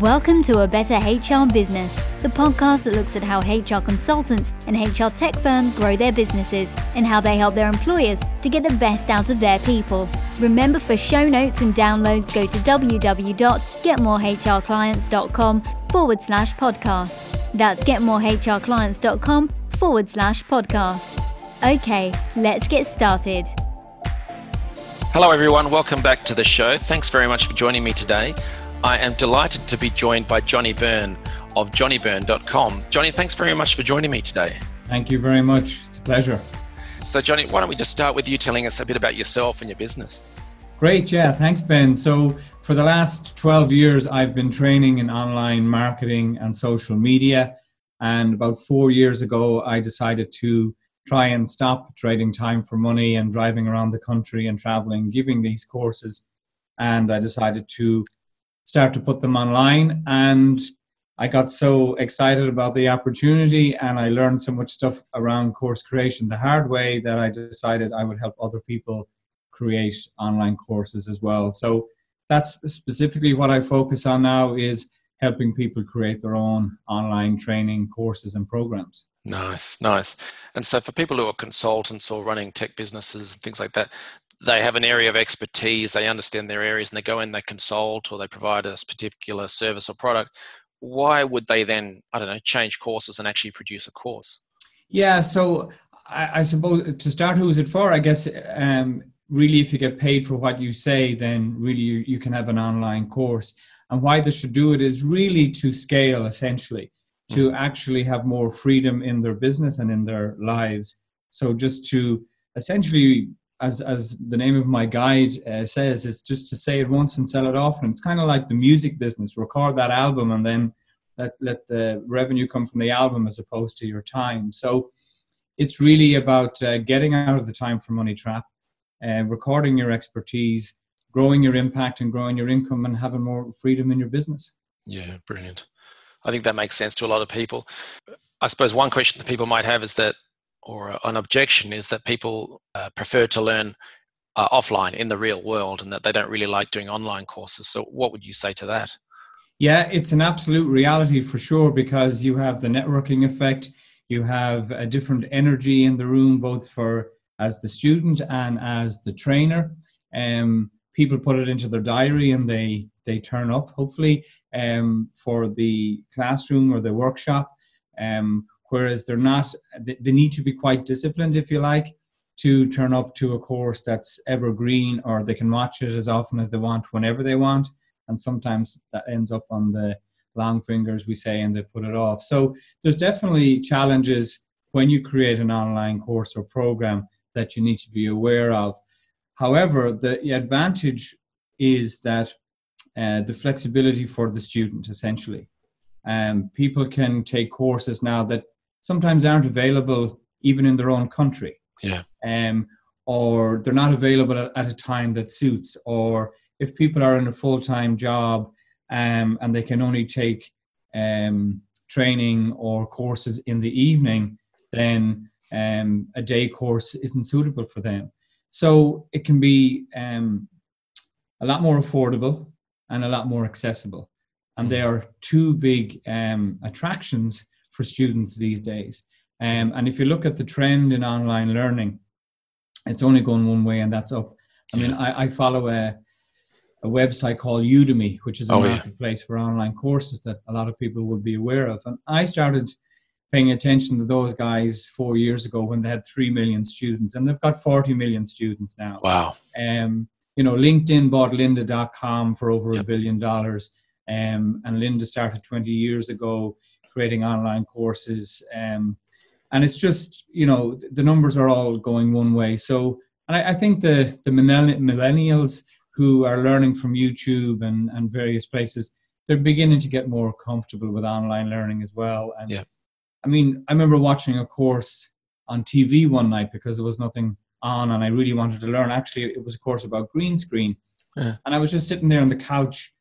Welcome to A Better HR Business, the podcast that looks at how HR consultants and HR tech firms grow their businesses and how they help their employers to get the best out of their people. Remember, for show notes and downloads, go to www.getmorehrclients.com forward slash podcast. That's getmorehrclients.com forward slash podcast. Okay, let's get started. Hello, everyone. Welcome back to the show. Thanks very much for joining me today. I am delighted to be joined by Johnny Beirne of johnnybeirne.com. Johnny, thanks very much for joining me today. Thank you very much. It's a pleasure. So, Johnny, why don't we just start with you telling us a bit about yourself and your business? Great, yeah, thanks, Ben. So, for the last 12 years, I've been training in online marketing and social media. And about four years ago, I decided to try and stop trading time for money and driving around the country and traveling, giving these courses. And I decided to start to put them online. And I got so excited about the opportunity and I learned so much stuff around course creation the hard way that I decided I would help other people create online courses as well. So that's specifically what I focus on now is helping people create their own online training courses and programs. Nice, nice. And so for people who are consultants or running tech businesses and things like that, they have an area of expertise, they understand their areas, and they go in, they consult, or they provide a particular service or product. Why would they then, I don't know, change courses and actually produce a course? Yeah, so I, I suppose to start, who's it for? I guess um, really, if you get paid for what you say, then really you, you can have an online course. And why they should do it is really to scale, essentially, to mm. actually have more freedom in their business and in their lives. So just to essentially as as the name of my guide uh, says, it's just to say it once and sell it often. It's kind of like the music business: record that album and then let let the revenue come from the album as opposed to your time. So it's really about uh, getting out of the time for money trap, uh, recording your expertise, growing your impact, and growing your income, and having more freedom in your business. Yeah, brilliant. I think that makes sense to a lot of people. I suppose one question that people might have is that or an objection is that people uh, prefer to learn uh, offline in the real world and that they don't really like doing online courses. So, what would you say to that? Yeah, it's an absolute reality for sure because you have the networking effect, you have a different energy in the room, both for as the student and as the trainer. Um, people put it into their diary and they they turn up hopefully um, for the classroom or the workshop. Um, whereas they're not they need to be quite disciplined if you like to turn up to a course that's evergreen or they can watch it as often as they want whenever they want. And sometimes that ends up on the long fingers we say and they put it off. So there's definitely challenges when you create an online course or program that you need to be aware of. However the advantage is that uh, the flexibility for the student essentially. Um, people can take courses now that sometimes aren't available even in their own country. Yeah. Um, or they're not available at, at a time that suits. Or if people are in a full time job um, and they can only take um, training or courses in the evening, then um, a day course isn't suitable for them. So it can be um, a lot more affordable and a lot more accessible. And mm. they are two big um, attractions for students these days. Um, and if you look at the trend in online learning, it's only going one way, and that's up. I mean, I, I follow a, a website called Udemy, which is a oh, marketplace yeah. for online courses that a lot of people would be aware of. And I started paying attention to those guys four years ago when they had 3 million students, and they've got 40 million students now. Wow. Um, you know, LinkedIn bought lynda.com for over a yep. billion dollars. Um, and Lynda started 20 years ago creating online courses. Um, and it's just, you know, the numbers are all going one way. So, and I, I think the, the millennials who are learning from YouTube and, and various places, they're beginning to get more comfortable with online learning as well. And yeah. I mean, I remember watching a course on TV one night because there was nothing on and I really wanted to learn. Actually, it was a course about green screen. Yeah. And I was just sitting there on the couch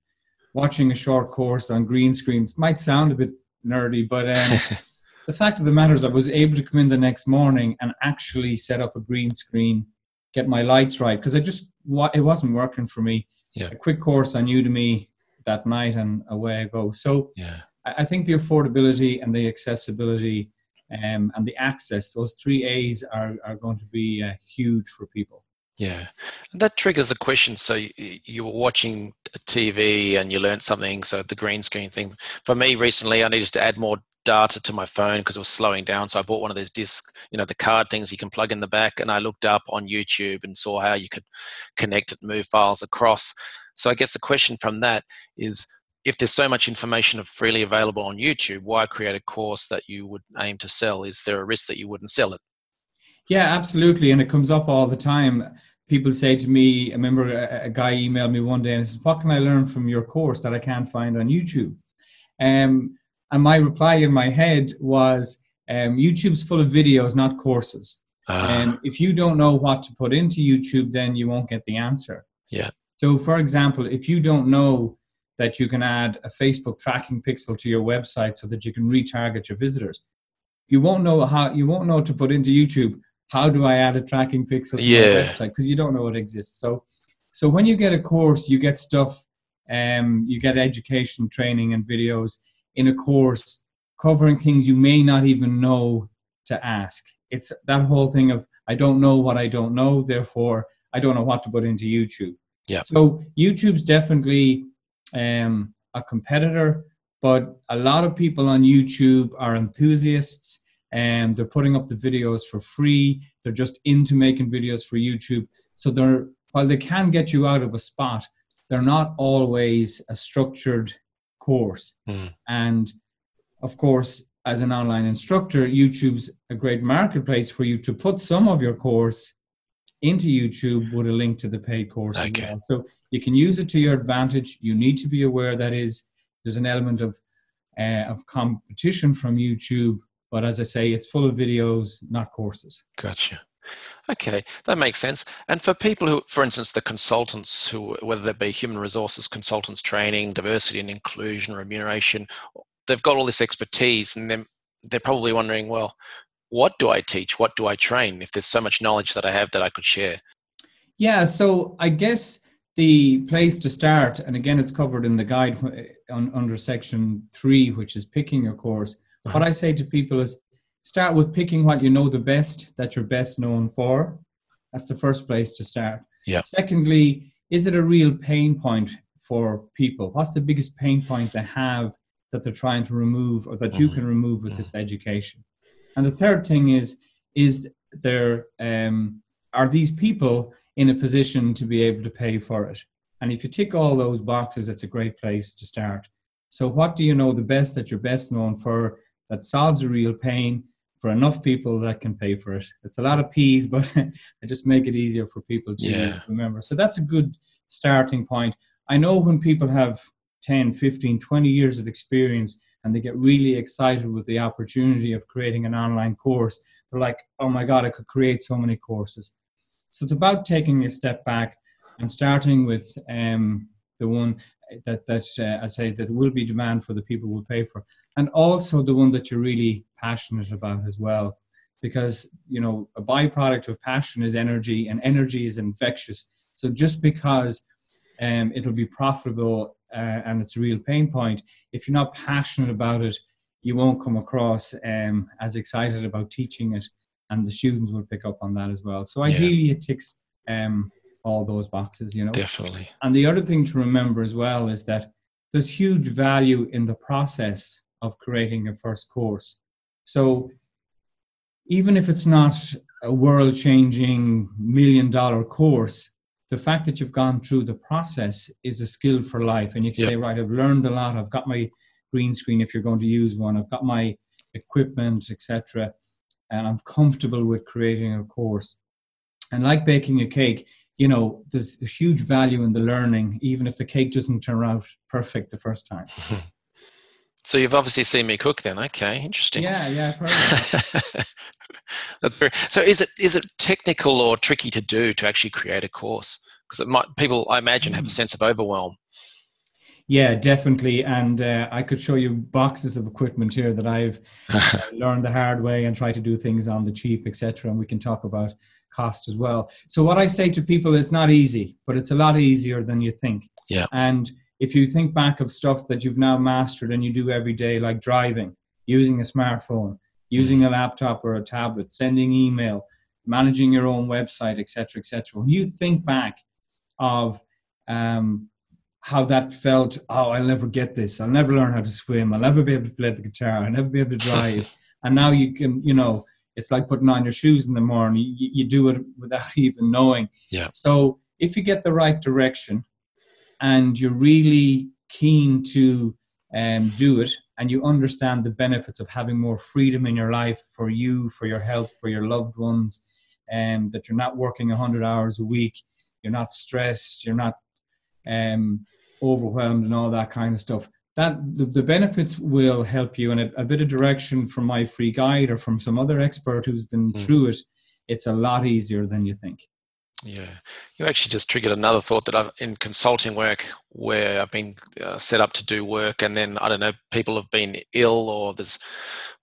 watching a short course on green screens. It might sound a bit nerdy, but um, the fact of the matter is, I was able to come in the next morning and actually set up a green screen, get my lights right because I just it wasn't working for me. Yeah. A quick course on Udemy that night and away I go. So Yeah. I I think the affordability and the accessibility um, and the access, those three A's are, are going to be uh, huge for people. Yeah, and that triggers a question. So you, were watching TV and you learned something. So the green screen thing. For me, recently, I needed to add more data to my phone because it was slowing down. So I bought one of those discs, you know, the card things you can plug in the back. And I looked up on YouTube and saw how you could connect it, move files across. So I guess the question from that is, if there's so much information freely available on YouTube, why create a course that you would aim to sell? Is there a risk that you wouldn't sell it? Yeah, absolutely. And it comes up all the time. People say to me, I remember a, a guy emailed me one day and says, What can I learn from your course that I can't find on YouTube? Um, and my reply in my head was, um, YouTube's full of videos, not courses. Uh, And if you don't know what to put into YouTube, then you won't get the answer. Yeah. So, for example, if you don't know that you can add a Facebook tracking pixel to your website so that you can retarget your visitors, you won't know how you won't know to put into YouTube. How do I add a tracking pixel to Yeah. my website? Because you don't know it exists. So, so when you get a course, you get stuff. Um, you get education, training, and videos in a course covering things you may not even know to ask. It's that whole thing of I don't know what I don't know, therefore I don't know what to put into YouTube. Yeah. So YouTube's definitely um, a competitor, but a lot of people on YouTube are enthusiasts and they're putting up the videos for free. They're just into making videos for YouTube. So they're while they can get you out of a spot, they're not always a structured course. Mm. And of course, as an online instructor, YouTube's a great marketplace for you to put some of your course into YouTube with a link to the paid course. Okay. well. So you can use it to your advantage. You need to be aware that is there's an element of uh, of competition from YouTube, but as I say, it's full of videos, not courses. Gotcha. Okay, that makes sense. And for people who, for instance, the consultants who, whether they be human resources consultants, training, diversity and inclusion, remuneration, they've got all this expertise, and they're they're probably wondering, well, what do I teach? What do I train? If there's so much knowledge that I have that I could share. Yeah, so I guess the place to start, and again, it's covered in the guide uh, on, under section three, which is picking your course. What I say to people is start with picking what you know the best, that you're best known for. That's the first place to start. Yeah. Secondly, is it a real pain point for people? What's the biggest pain point they have that they're trying to remove or that you Mhm. can remove with this education? And the third thing is, is there um, are these people in a position to be able to pay for it? And if you tick all those boxes, it's a great place to start. So, what do you know the best that you're best known for that solves a real pain for enough people that can pay for it? It's a lot of P's, but I just make it easier for people to Yeah. remember. So, that's a good starting point. I know when people have 10, 15, 20 years of experience and they get really excited with the opportunity of creating an online course, they're like, oh my God, I could create so many courses. So it's about taking a step back and starting with um, the one that that uh, I say that will be demand for the people will pay for, and also the one that you're really passionate about as well, because you know a byproduct of passion is energy, and energy is infectious. So just because um, it'll be profitable uh, and it's a real pain point, if you're not passionate about it, you won't come across um, as excited about teaching it and the students will pick up on that as well. So Yeah. ideally, it ticks um, all those boxes, you know. Definitely. And the other thing to remember as well is that there's huge value in the process of creating a first course. So even if it's not a world-changing million-dollar course, the fact that you've gone through the process is a skill for life, and you can Yeah. say, right, I've learned a lot. I've got my green screen if you're going to use one. I've got my equipment, etc and I'm comfortable with creating a course. And like baking a cake, you know, there's a huge value in the learning, even if the cake doesn't turn out perfect the first time. So you've obviously seen me cook then. Okay, interesting. Yeah, yeah, I've heard of that. That's very, so is it is it technical or tricky to do to actually create a course? Because it might people I imagine have a sense of overwhelm. yeah, definitely. And uh, I could show you boxes of equipment here that I've uh, learned the hard way and try to do things on the cheap, etc. And we can talk about cost as well. So what I say to people is not easy, but it's a lot easier than you think. Yeah. And if you think back of stuff that you've now mastered and you do every day, like driving, using a smartphone, using a laptop or a tablet, sending email, managing your own website, etc., etc. When you think back of um, how that felt, oh, I'll never get this. I'll never learn how to swim. I'll never be able to play the guitar. I'll never be able to drive. and now you can, you know, it's like putting on your shoes in the morning. You, you do it without even knowing. Yeah. So if you get the right direction and you're really keen to um, do it and you understand the benefits of having more freedom in your life for you, for your health, for your loved ones, and um, that you're not working 100 hours a week, you're not stressed, you're not um, overwhelmed, and all that kind of stuff. That the, the benefits will help you, and a, a, bit of direction from my free guide or from some other expert who's been mm. through it. It's a lot easier than you think. Yeah, you actually just triggered another thought that I've in consulting work where I've been uh, set up to do work, and then I don't know, people have been ill or there's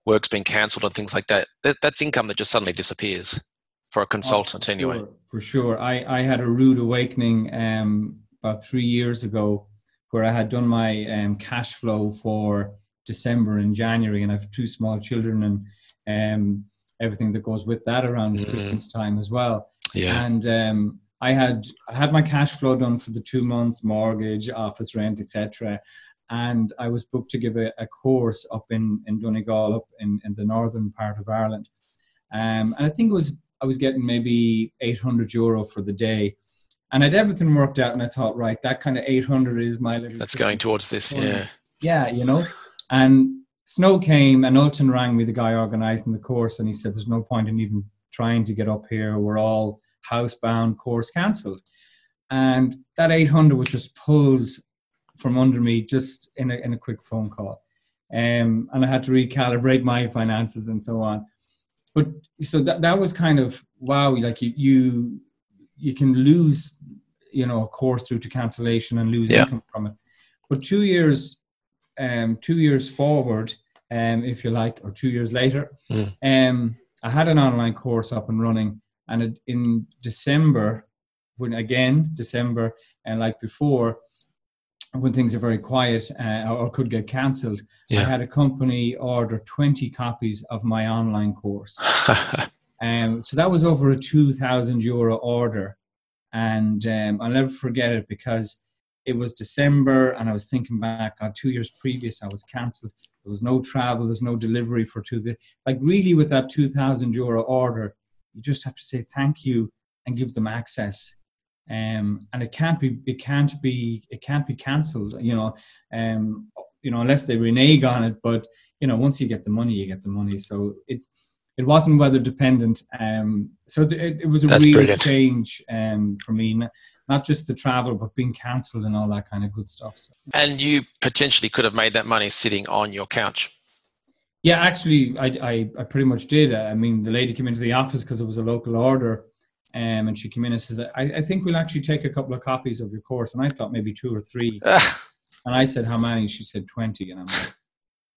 work's been cancelled and things like that. that. That's income that just suddenly disappears for a oh, consultant, oh, anyway. Sure, for sure, I I had a rude awakening um, about three years ago where I had done my um, cash flow for December and January, and I have two small children and um, everything that goes with that around mm. Christmas time as well yeah. And um, I had I had my cash flow done for the two months, mortgage, office rent, etc. And I was booked to give a, a, course up in in Donegal, up in, in the northern part of Ireland. Um, and I think it was I was getting maybe 800 euro for the day. And I'd everything worked out, and I thought, right, that kind of 800 is my little. That's going towards this, yeah. Yeah, you know. And snow came, and Ulton rang me, the guy organising the course, and he said, "There's no point in even trying to get up here. We're all housebound course cancelled. And that 800 was just pulled from under me just in a, in a quick phone call. Um, and I had to recalibrate my finances and so on. But so that, that was kind of wow, like you, you, you can lose, you know, a course through to cancellation and lose yeah. income from it. But two years, um, two years forward, um, if you like, or two years later, mm. um, I had an online course up and running and in December, when again December and like before, when things are very quiet uh, or could get cancelled, yeah. I had a company order 20 copies of my online course. um, so that was over a 2,000 euro order. And um, I'll never forget it because it was December and I was thinking back on two years previous, I was cancelled. There was no travel, there's no delivery for two. Like, really, with that 2,000 euro order, you just have to say thank you and give them access. Um, and it can't be it can't be it can't be cancelled you know um, you know unless they renege on it but you know once you get the money you get the money so it it wasn't weather dependent um, so it, it, was a That's real brilliant. change um, for me not just the travel but being cancelled and all that kind of good stuff so. and you potentially could have made that money sitting on your couch yeah, actually, I, I, I pretty much did. I mean, the lady came into the office because it was a local order, um, and she came in and said, I, I think we'll actually take a couple of copies of your course. And I thought maybe two or three. and I said, How many? She said, 20. And I'm like,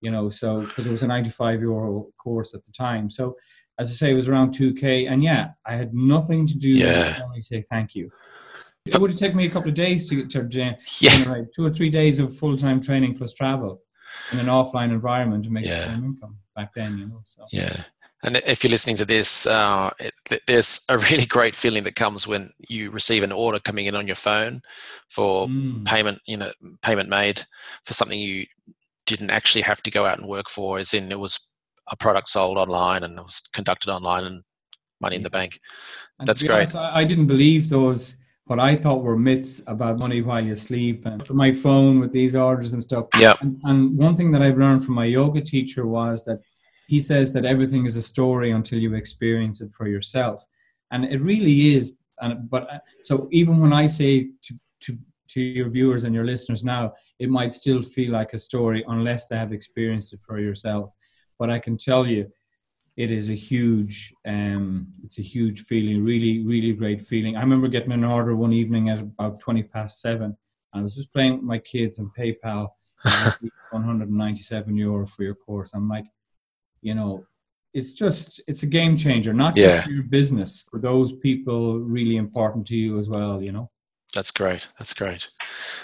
You know, so because it was a 95 euro course at the time. So, as I say, it was around 2K. And yeah, I had nothing to do yeah. only say thank you. It would have taken me a couple of days to get to yeah. two or three days of full time training plus travel in an offline environment to make yeah. the same income back then, you know. So yeah. And if you're listening to this, uh, it, there's a really great feeling that comes when you receive an order coming in on your phone for mm. payment, you know, payment made for something you didn't actually have to go out and work for, as in it was a product sold online and it was conducted online and money in the bank. And That's great. Honest, I didn't believe those what I thought were myths about money while you sleep and my phone with these orders and stuff. Yeah. And, and, one thing that I've learned from my yoga teacher was that he says that everything is a story until you experience it for yourself. And it really is. And but uh, so even when I say to to to your viewers and your listeners now, it might still feel like a story unless they have experienced it for yourself. But I can tell you, it is a huge um, it's a huge feeling really really great feeling i remember getting an order one evening at about 20 past 7 i was just playing with my kids and paypal 197 euro for your course i'm like you know it's just it's a game changer not just yeah. for your business for those people really important to you as well you know That's great. That's great.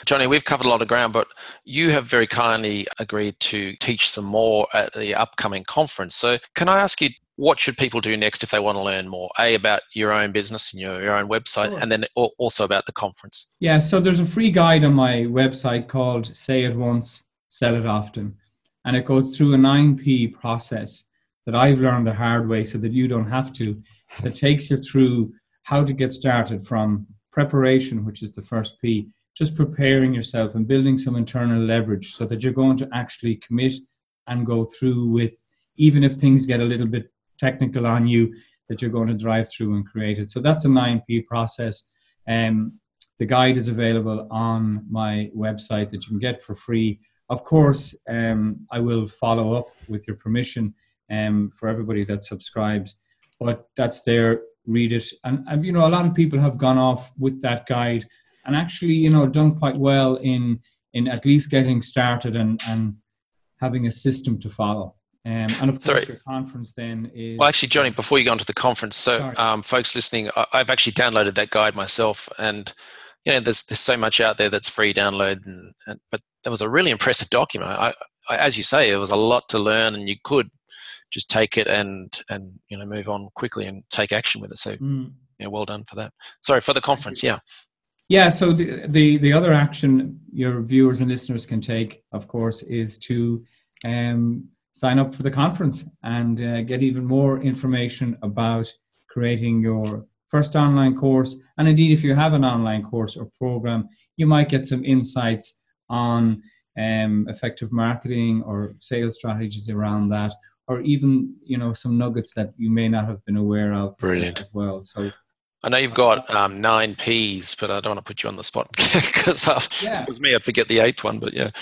Johnny, we've covered a lot of ground, but you have very kindly agreed to teach some more at the upcoming conference. So, can I ask you, what should people do next if they want to learn more? A, about your own business and your, your own website, sure. and then also about the conference. Yeah, so there's a free guide on my website called Say It Once, Sell It Often. And it goes through a 9P process that I've learned the hard way so that you don't have to, that takes you through how to get started from preparation, which is the first P, just preparing yourself and building some internal leverage so that you're going to actually commit and go through with, even if things get a little bit technical on you, that you're going to drive through and create it. So that's a 9P process. Um, the guide is available on my website that you can get for free. Of course, um, I will follow up with your permission um, for everybody that subscribes, but that's there read it. And, and, you know, a lot of people have gone off with that guide and actually, you know, done quite well in in at least getting started and, and having a system to follow. Um, and of course, Sorry. your conference then is. Well, actually, Johnny, before you go on to the conference, so um, folks listening, I've actually downloaded that guide myself, and you know, there's there's so much out there that's free download, and, and but it was a really impressive document. I, I, as you say, it was a lot to learn, and you could just take it and and you know move on quickly and take action with it. So mm. yeah, well done for that. Sorry for the conference. Yeah. Yeah. So the, the the other action your viewers and listeners can take, of course, is to um, sign up for the conference and uh, get even more information about creating your first online course. And indeed, if you have an online course or program, you might get some insights on um, effective marketing or sales strategies around that, or even you know some nuggets that you may not have been aware of brilliant as well so I know you've got um, nine P's, but I don't want to put you on the spot because yeah. it was me. I'd forget the eighth one, but yeah.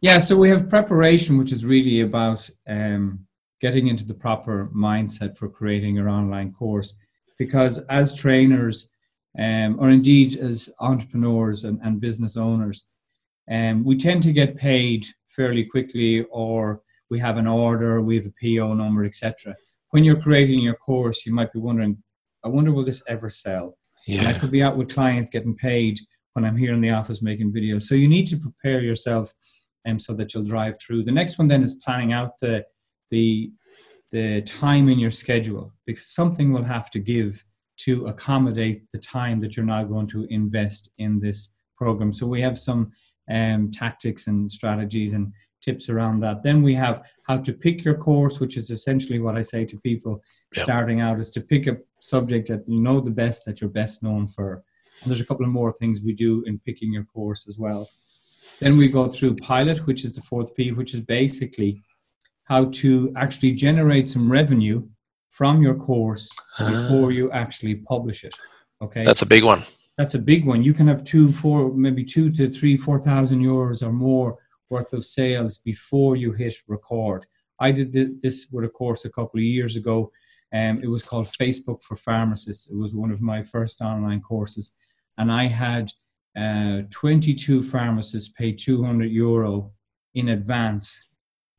Yeah, so we have preparation, which is really about um, getting into the proper mindset for creating your online course. Because as trainers, um, or indeed as entrepreneurs and, and business owners, um, we tend to get paid fairly quickly or we have an order, we have a PO number, etc. When you're creating your course, you might be wondering, I wonder will this ever sell? Yeah. And I could be out with clients getting paid when I'm here in the office making videos. So you need to prepare yourself um, so that you'll drive through. The next one then is planning out the the the time in your schedule because something will have to give to accommodate the time that you're now going to invest in this program. So we have some um, tactics and strategies and tips around that. Then we have how to pick your course, which is essentially what I say to people yep. starting out is to pick a subject that you know the best that you're best known for. And there's a couple of more things we do in picking your course as well. Then we go through pilot, which is the fourth P, which is basically how to actually generate some revenue from your course ah. before you actually publish it. Okay. That's a big one. That's a big one. You can have two, four, maybe two to three, four thousand euros or more worth of sales before you hit record. I did this with a course a couple of years ago. Um, it was called Facebook for Pharmacists. It was one of my first online courses. And I had uh, 22 pharmacists pay 200 euro in advance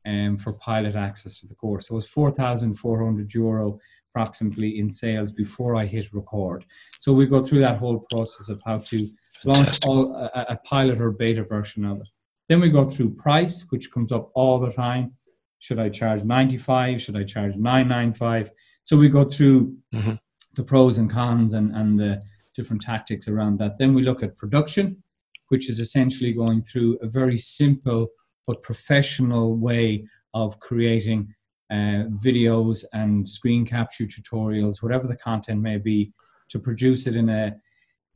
um, for pilot access to the course. So it was 4,400 euro approximately in sales before I hit record. So we go through that whole process of how to Fantastic. launch all, a, a pilot or beta version of it. Then we go through price, which comes up all the time. Should I charge 95? Should I charge 995? So we go through mm-hmm. the pros and cons and, and the different tactics around that. Then we look at production, which is essentially going through a very simple but professional way of creating uh, videos and screen capture tutorials, whatever the content may be, to produce it in a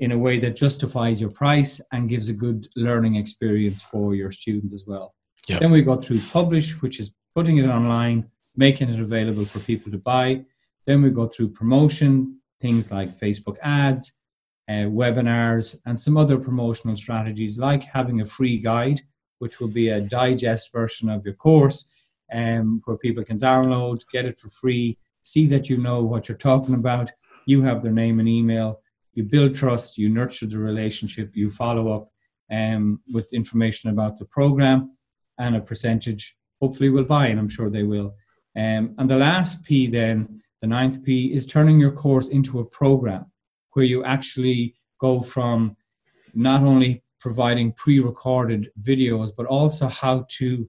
in a way that justifies your price and gives a good learning experience for your students as well. Yep. Then we go through publish, which is putting it online, making it available for people to buy. Then we go through promotion, things like Facebook ads, uh, webinars, and some other promotional strategies like having a free guide, which will be a digest version of your course, um, where people can download, get it for free, see that you know what you're talking about. You have their name and email, you build trust, you nurture the relationship, you follow up um, with information about the program, and a percentage hopefully will buy, and I'm sure they will. Um, and the last P, then, the ninth P, is turning your course into a program where you actually go from not only providing pre-recorded videos, but also how to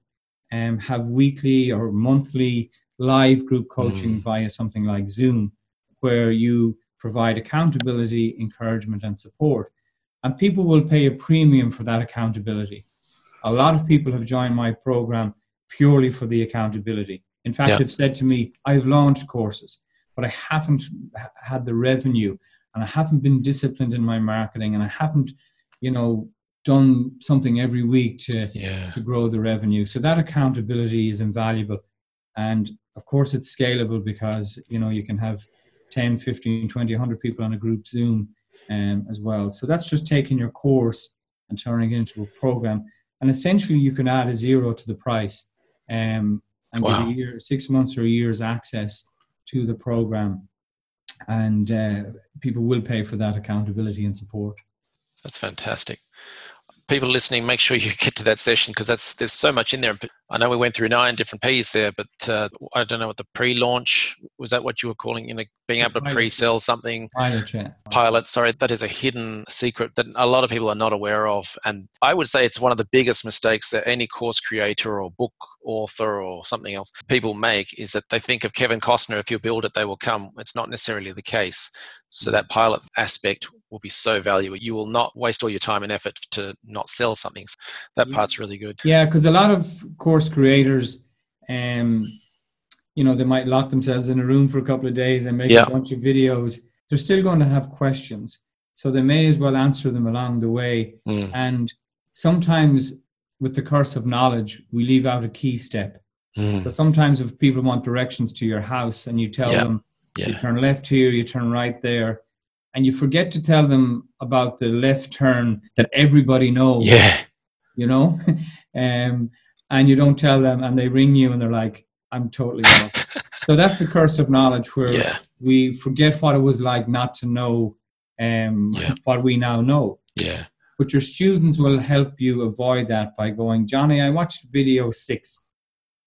um, have weekly or monthly live group coaching mm. via something like Zoom, where you provide accountability, encouragement, and support. And people will pay a premium for that accountability. A lot of people have joined my program purely for the accountability. In fact, yeah. they've said to me, I've launched courses, but I haven't had the revenue and I haven't been disciplined in my marketing and I haven't, you know, done something every week to yeah. to grow the revenue. So that accountability is invaluable. And of course it's scalable because, you know, you can have 10, 15, 20, 100 people on a group Zoom um, as well. So that's just taking your course and turning it into a program. And essentially you can add a zero to the price um, and wow. give a year, six months or a year's access to the program. And uh, people will pay for that accountability and support. That's fantastic people listening, make sure you get to that session because that's there's so much in there. I know we went through nine different P's there, but uh, I don't know what the pre-launch was. That what you were calling, you know, being able to pre-sell something. Pilot, yeah. Pilot, sorry, that is a hidden secret that a lot of people are not aware of, and I would say it's one of the biggest mistakes that any course creator or book author or something else people make is that they think of Kevin Costner. If you build it, they will come. It's not necessarily the case. So that pilot aspect will be so valuable. You will not waste all your time and effort to not sell something. That part's really good. Yeah, because a lot of course creators, um, you know, they might lock themselves in a room for a couple of days and make yeah. a bunch of videos. They're still going to have questions, so they may as well answer them along the way. Mm. And sometimes, with the curse of knowledge, we leave out a key step. Mm. So sometimes, if people want directions to your house and you tell yeah. them yeah. You turn left here, you turn right there, and you forget to tell them about the left turn that everybody knows. Yeah. You know? um, and you don't tell them, and they ring you and they're like, I'm totally lost. so that's the curse of knowledge where yeah. we forget what it was like not to know um, yeah. what we now know. Yeah. But your students will help you avoid that by going, Johnny, I watched video six,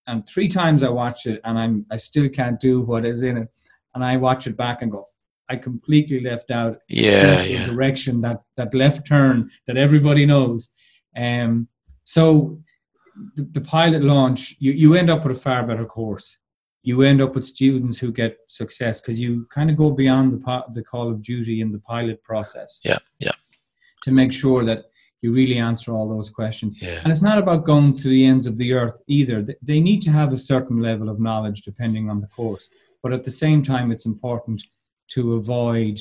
and three times I watched it, and I'm I still can't do what is in it and I watch it back and go, I completely left out yeah, yeah. direction that that left turn that everybody knows. Um, so the, the, pilot launch, you, you end up with a far better course. You end up with students who get success because you kind of go beyond the the call of duty in the pilot process. Yeah, yeah. To make sure that you really answer all those questions. Yeah. And it's not about going to the ends of the earth either. They need to have a certain level of knowledge depending on the course. But at the same time, it's important to avoid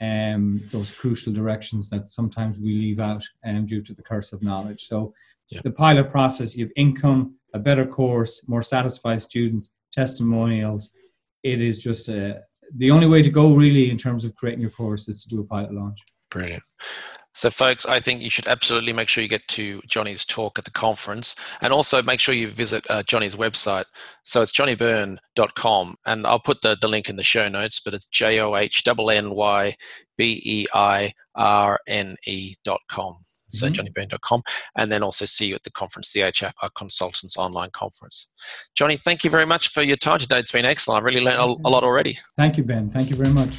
um, those crucial directions that sometimes we leave out um, due to the curse of knowledge. So, yeah. the pilot process, you have income, a better course, more satisfied students, testimonials. It is just a, the only way to go, really, in terms of creating your course, is to do a pilot launch. Brilliant. So, folks, I think you should absolutely make sure you get to Johnny's talk at the conference and also make sure you visit uh, Johnny's website. So, it's johnnybeirne.com, and I'll put the, the link in the show notes, but it's J O H N N Y B E I R N E.com. So, mm-hmm. johnnybeirne.com, and then also see you at the conference, the HR Consultants Online Conference. Johnny, thank you very much for your time today. It's been excellent. I've really learned a, a lot already. Thank you, Ben. Thank you very much.